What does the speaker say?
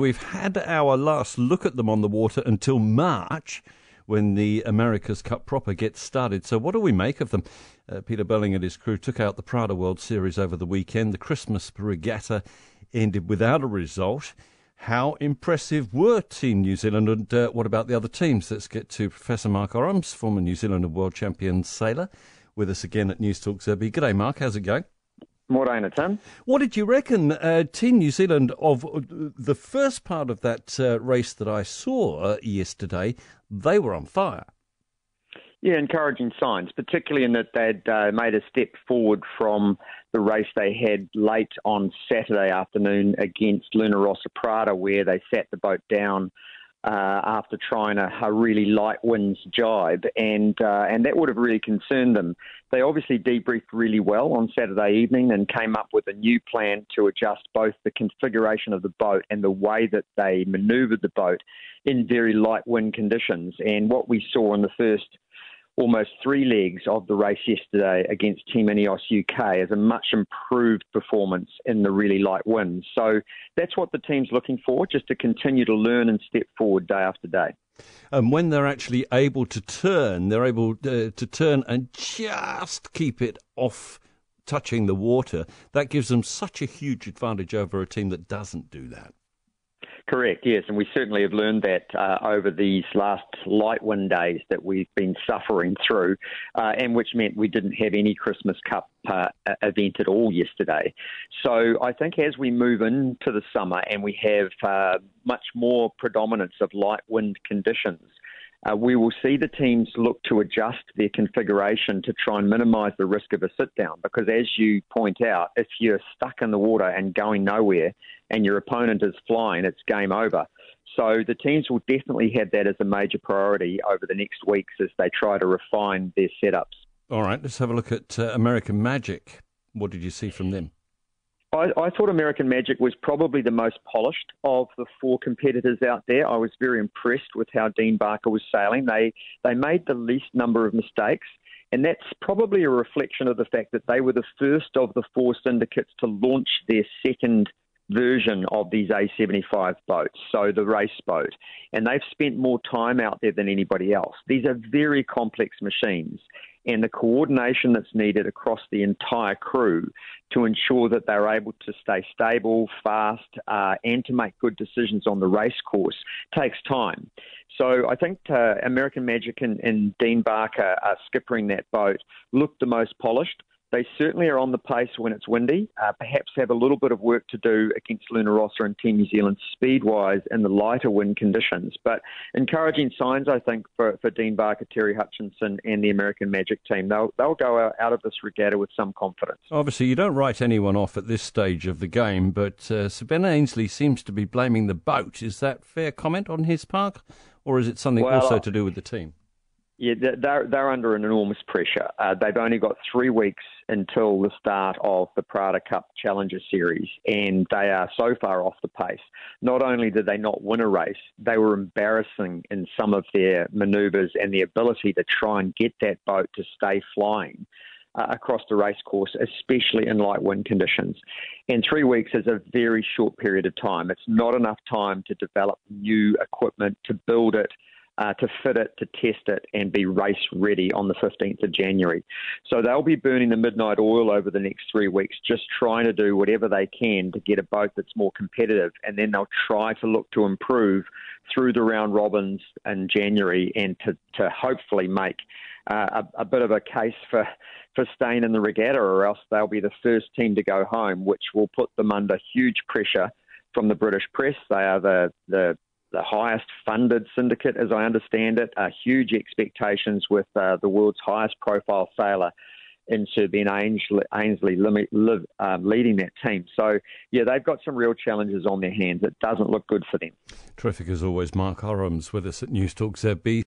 we've had our last look at them on the water until March when the America's Cup proper gets started. So, what do we make of them? Uh, Peter Burling and his crew took out the Prada World Series over the weekend. The Christmas regatta ended without a result. How impressive were Team New Zealand, and uh, what about the other teams? Let's get to Professor Mark Orams, former New Zealand and world champion sailor, with us again at News Talk ZB. G'day, Mark. How's it going? Morena. What did you reckon, uh, Team New Zealand, of uh, the first part of that uh, race that I saw uh, yesterday? They were on fire. Yeah, encouraging signs, particularly in that they'd uh, made a step forward from the race they had late on Saturday afternoon against Luna Rossa Prada, where they sat the boat down uh, after trying a, a, really light winds jibe, and uh, and that would have really concerned them. They obviously debriefed really well on Saturday evening and came up with a new plan to adjust both the configuration of the boat and the way that they manoeuvred the boat in very light wind conditions. And what we saw in the first almost three legs of the race yesterday against Team Ineos UK as a much improved performance in the really light winds. So that's what the team's looking for, just to continue to learn and step forward day after day. And when they're actually able to turn, they're able uh, to turn and just keep it off touching the water. That gives them such a huge advantage over a team that doesn't do that. Correct, yes, and we certainly have learned that uh, over these last light wind days that we've been suffering through, uh, and which meant we didn't have any Christmas Cup uh, event at all yesterday. So I think as we move into the summer and we have uh, much more predominance of light wind conditions, uh, we will see the teams look to adjust their configuration to try and minimise the risk of a sit down. Because as you point out, if you're stuck in the water and going nowhere and your opponent is flying, it's game over. So the teams will definitely have that as a major priority over the next weeks as they try to refine their setups. All right, let's have a look at uh, American Magic. What did you see from them? I, I, thought American Magic was probably the most polished of the four competitors out there. I was very impressed with how Dean Barker was sailing. They they made the least number of mistakes, and that's probably a reflection of the fact that they were the first of the four syndicates to launch their second version of these AC75 boats, so the race boat, and they've spent more time out there than anybody else. These are very complex machines, and the coordination that's needed across the entire crew to ensure that they're able to stay stable, fast, uh, and to make good decisions on the race course takes time. So I think uh, American Magic and, and Dean Barker uh, skippering that boat looked the most polished. They certainly are on the pace when it's windy, uh, perhaps have a little bit of work to do against Luna Rossa and Team New Zealand speed wise in the lighter wind conditions. But encouraging signs, I think, for, for Dean Barker, Terry Hutchinson, and the American Magic team. They'll, they'll go out of this regatta with some confidence. Obviously, you don't write anyone off at this stage of the game, but uh, Sir Ben Ainslie seems to be blaming the boat. Is that fair comment on his part? Or is it something well, also to do with the team? Yeah, they're, they're under an enormous pressure. Uh, they've only got three weeks until the start of the Prada Cup Challenger Series, and they are so far off the pace. Not only did they not win a race, they were embarrassing in some of their manoeuvres and the ability to try and get that boat to stay flying. Uh, across the race course, especially in light wind conditions. And three weeks is a very short period of time. It's not enough time to develop new equipment, to build it, uh, to fit it, to test it, and be race ready on the 15th of January. So they'll be burning the midnight oil over the next three weeks, just trying to do whatever they can to get a boat that's more competitive, and then they'll try to look to improve through the round robins in January and to, to hopefully make uh, a, a bit of a case for for staying in the regatta, or else they'll be the first team to go home, which will put them under huge pressure from the British press. They are the the the highest funded syndicate, as I understand it. Uh, huge expectations with uh, the world's highest profile sailor in Sir Ben Ainslie um, leading that team. So, yeah, they've got some real challenges on their hands. It doesn't look good for them. Terrific as always. Mark Orams with us at News Talk ZB.